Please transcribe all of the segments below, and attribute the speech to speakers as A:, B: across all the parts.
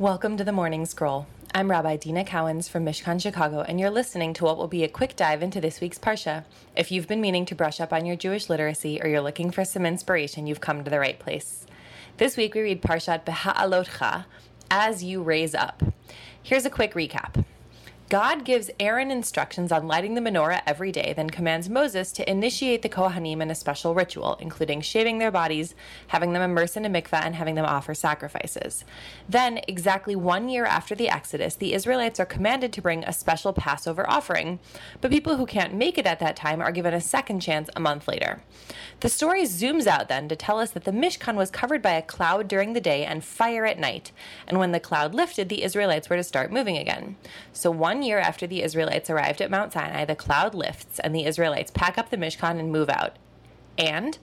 A: Welcome to the Morning Scroll. I'm Rabbi Deena Cowans from Mishkan Chicago, and you're listening to what will be a quick dive into this week's Parsha. If you've been meaning to brush up on your Jewish literacy or you're looking for some inspiration, you've come to the right place. This week we read Parshat Beha'alotcha, As You Raise Up. Here's a quick recap. God gives Aaron instructions on lighting the menorah every day, then commands Moses to initiate the Kohanim in a special ritual, including shaving their bodies, having them immerse in a mikveh, and having them offer sacrifices. Then, exactly one year after the Exodus, the Israelites are commanded to bring a special Passover offering, but people who can't make it at that time are given a second chance a month later. The story zooms out then to tell us that the Mishkan was covered by a cloud during the day and fire at night, and when the cloud lifted, the Israelites were to start moving again. So one one year after the Israelites arrived at Mount Sinai, the cloud lifts and the Israelites pack up the Mishkan and move out. And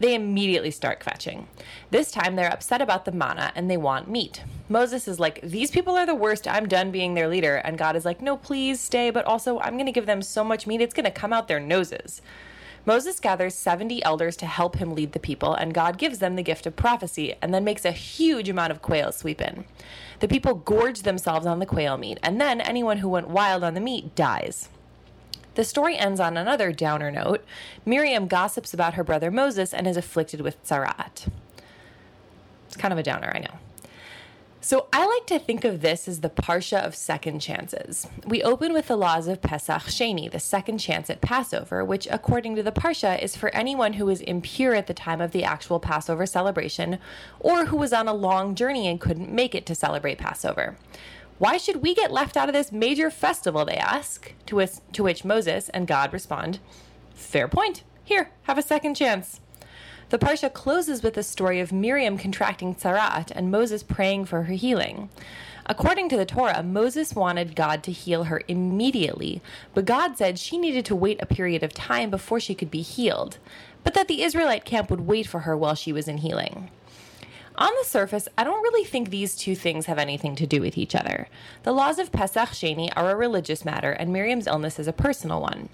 A: they immediately start kvetching. This time they're upset about the manna and they want meat. Moses is like, These people are the worst. I'm done being their leader. And God is like, No, please stay, but also I'm going to give them so much meat, it's going to come out their noses. Moses gathers 70 elders to help him lead the people, and God gives them the gift of prophecy and then makes a huge amount of quail sweep in. The people gorge themselves on the quail meat, and then anyone who went wild on the meat dies. The story ends on another downer note. Miriam gossips about her brother Moses and is afflicted with tzaraat. It's kind of a downer, I know. So I like to think of this as the Parsha of second chances. We open with the laws of Pesach Sheni, the second chance at Passover, which, according to the Parsha, is for anyone who was impure at the time of the actual Passover celebration or who was on a long journey and couldn't make it to celebrate Passover. Why should we get left out of this major festival? They ask, to which, to which Moses and God respond, Fair point. Here, have a second chance. The Parsha closes with the story of Miriam contracting tzaraat and Moses praying for her healing. According to the Torah, Moses wanted God to heal her immediately, but God said she needed to wait a period of time before she could be healed, but that the Israelite camp would wait for her while she was in healing. On the surface, I don't really think these two things have anything to do with each other. The laws of Pesach Sheni are a religious matter, and Miriam's illness is a personal one.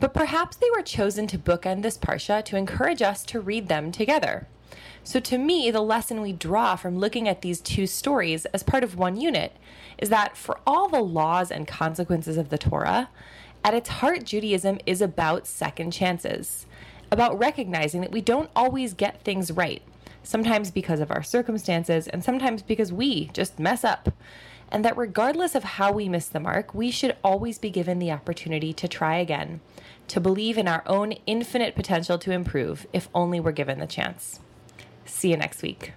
A: But perhaps they were chosen to bookend this Parsha to encourage us to read them together. So, to me, the lesson we draw from looking at these two stories as part of one unit is that for all the laws and consequences of the Torah, at its heart, Judaism is about second chances, about recognizing that we don't always get things right, sometimes because of our circumstances, and sometimes because we just mess up and that regardless of how we miss the mark, we should always be given the opportunity to try again, to believe in our own infinite potential to improve if only we're given the chance. See you next week.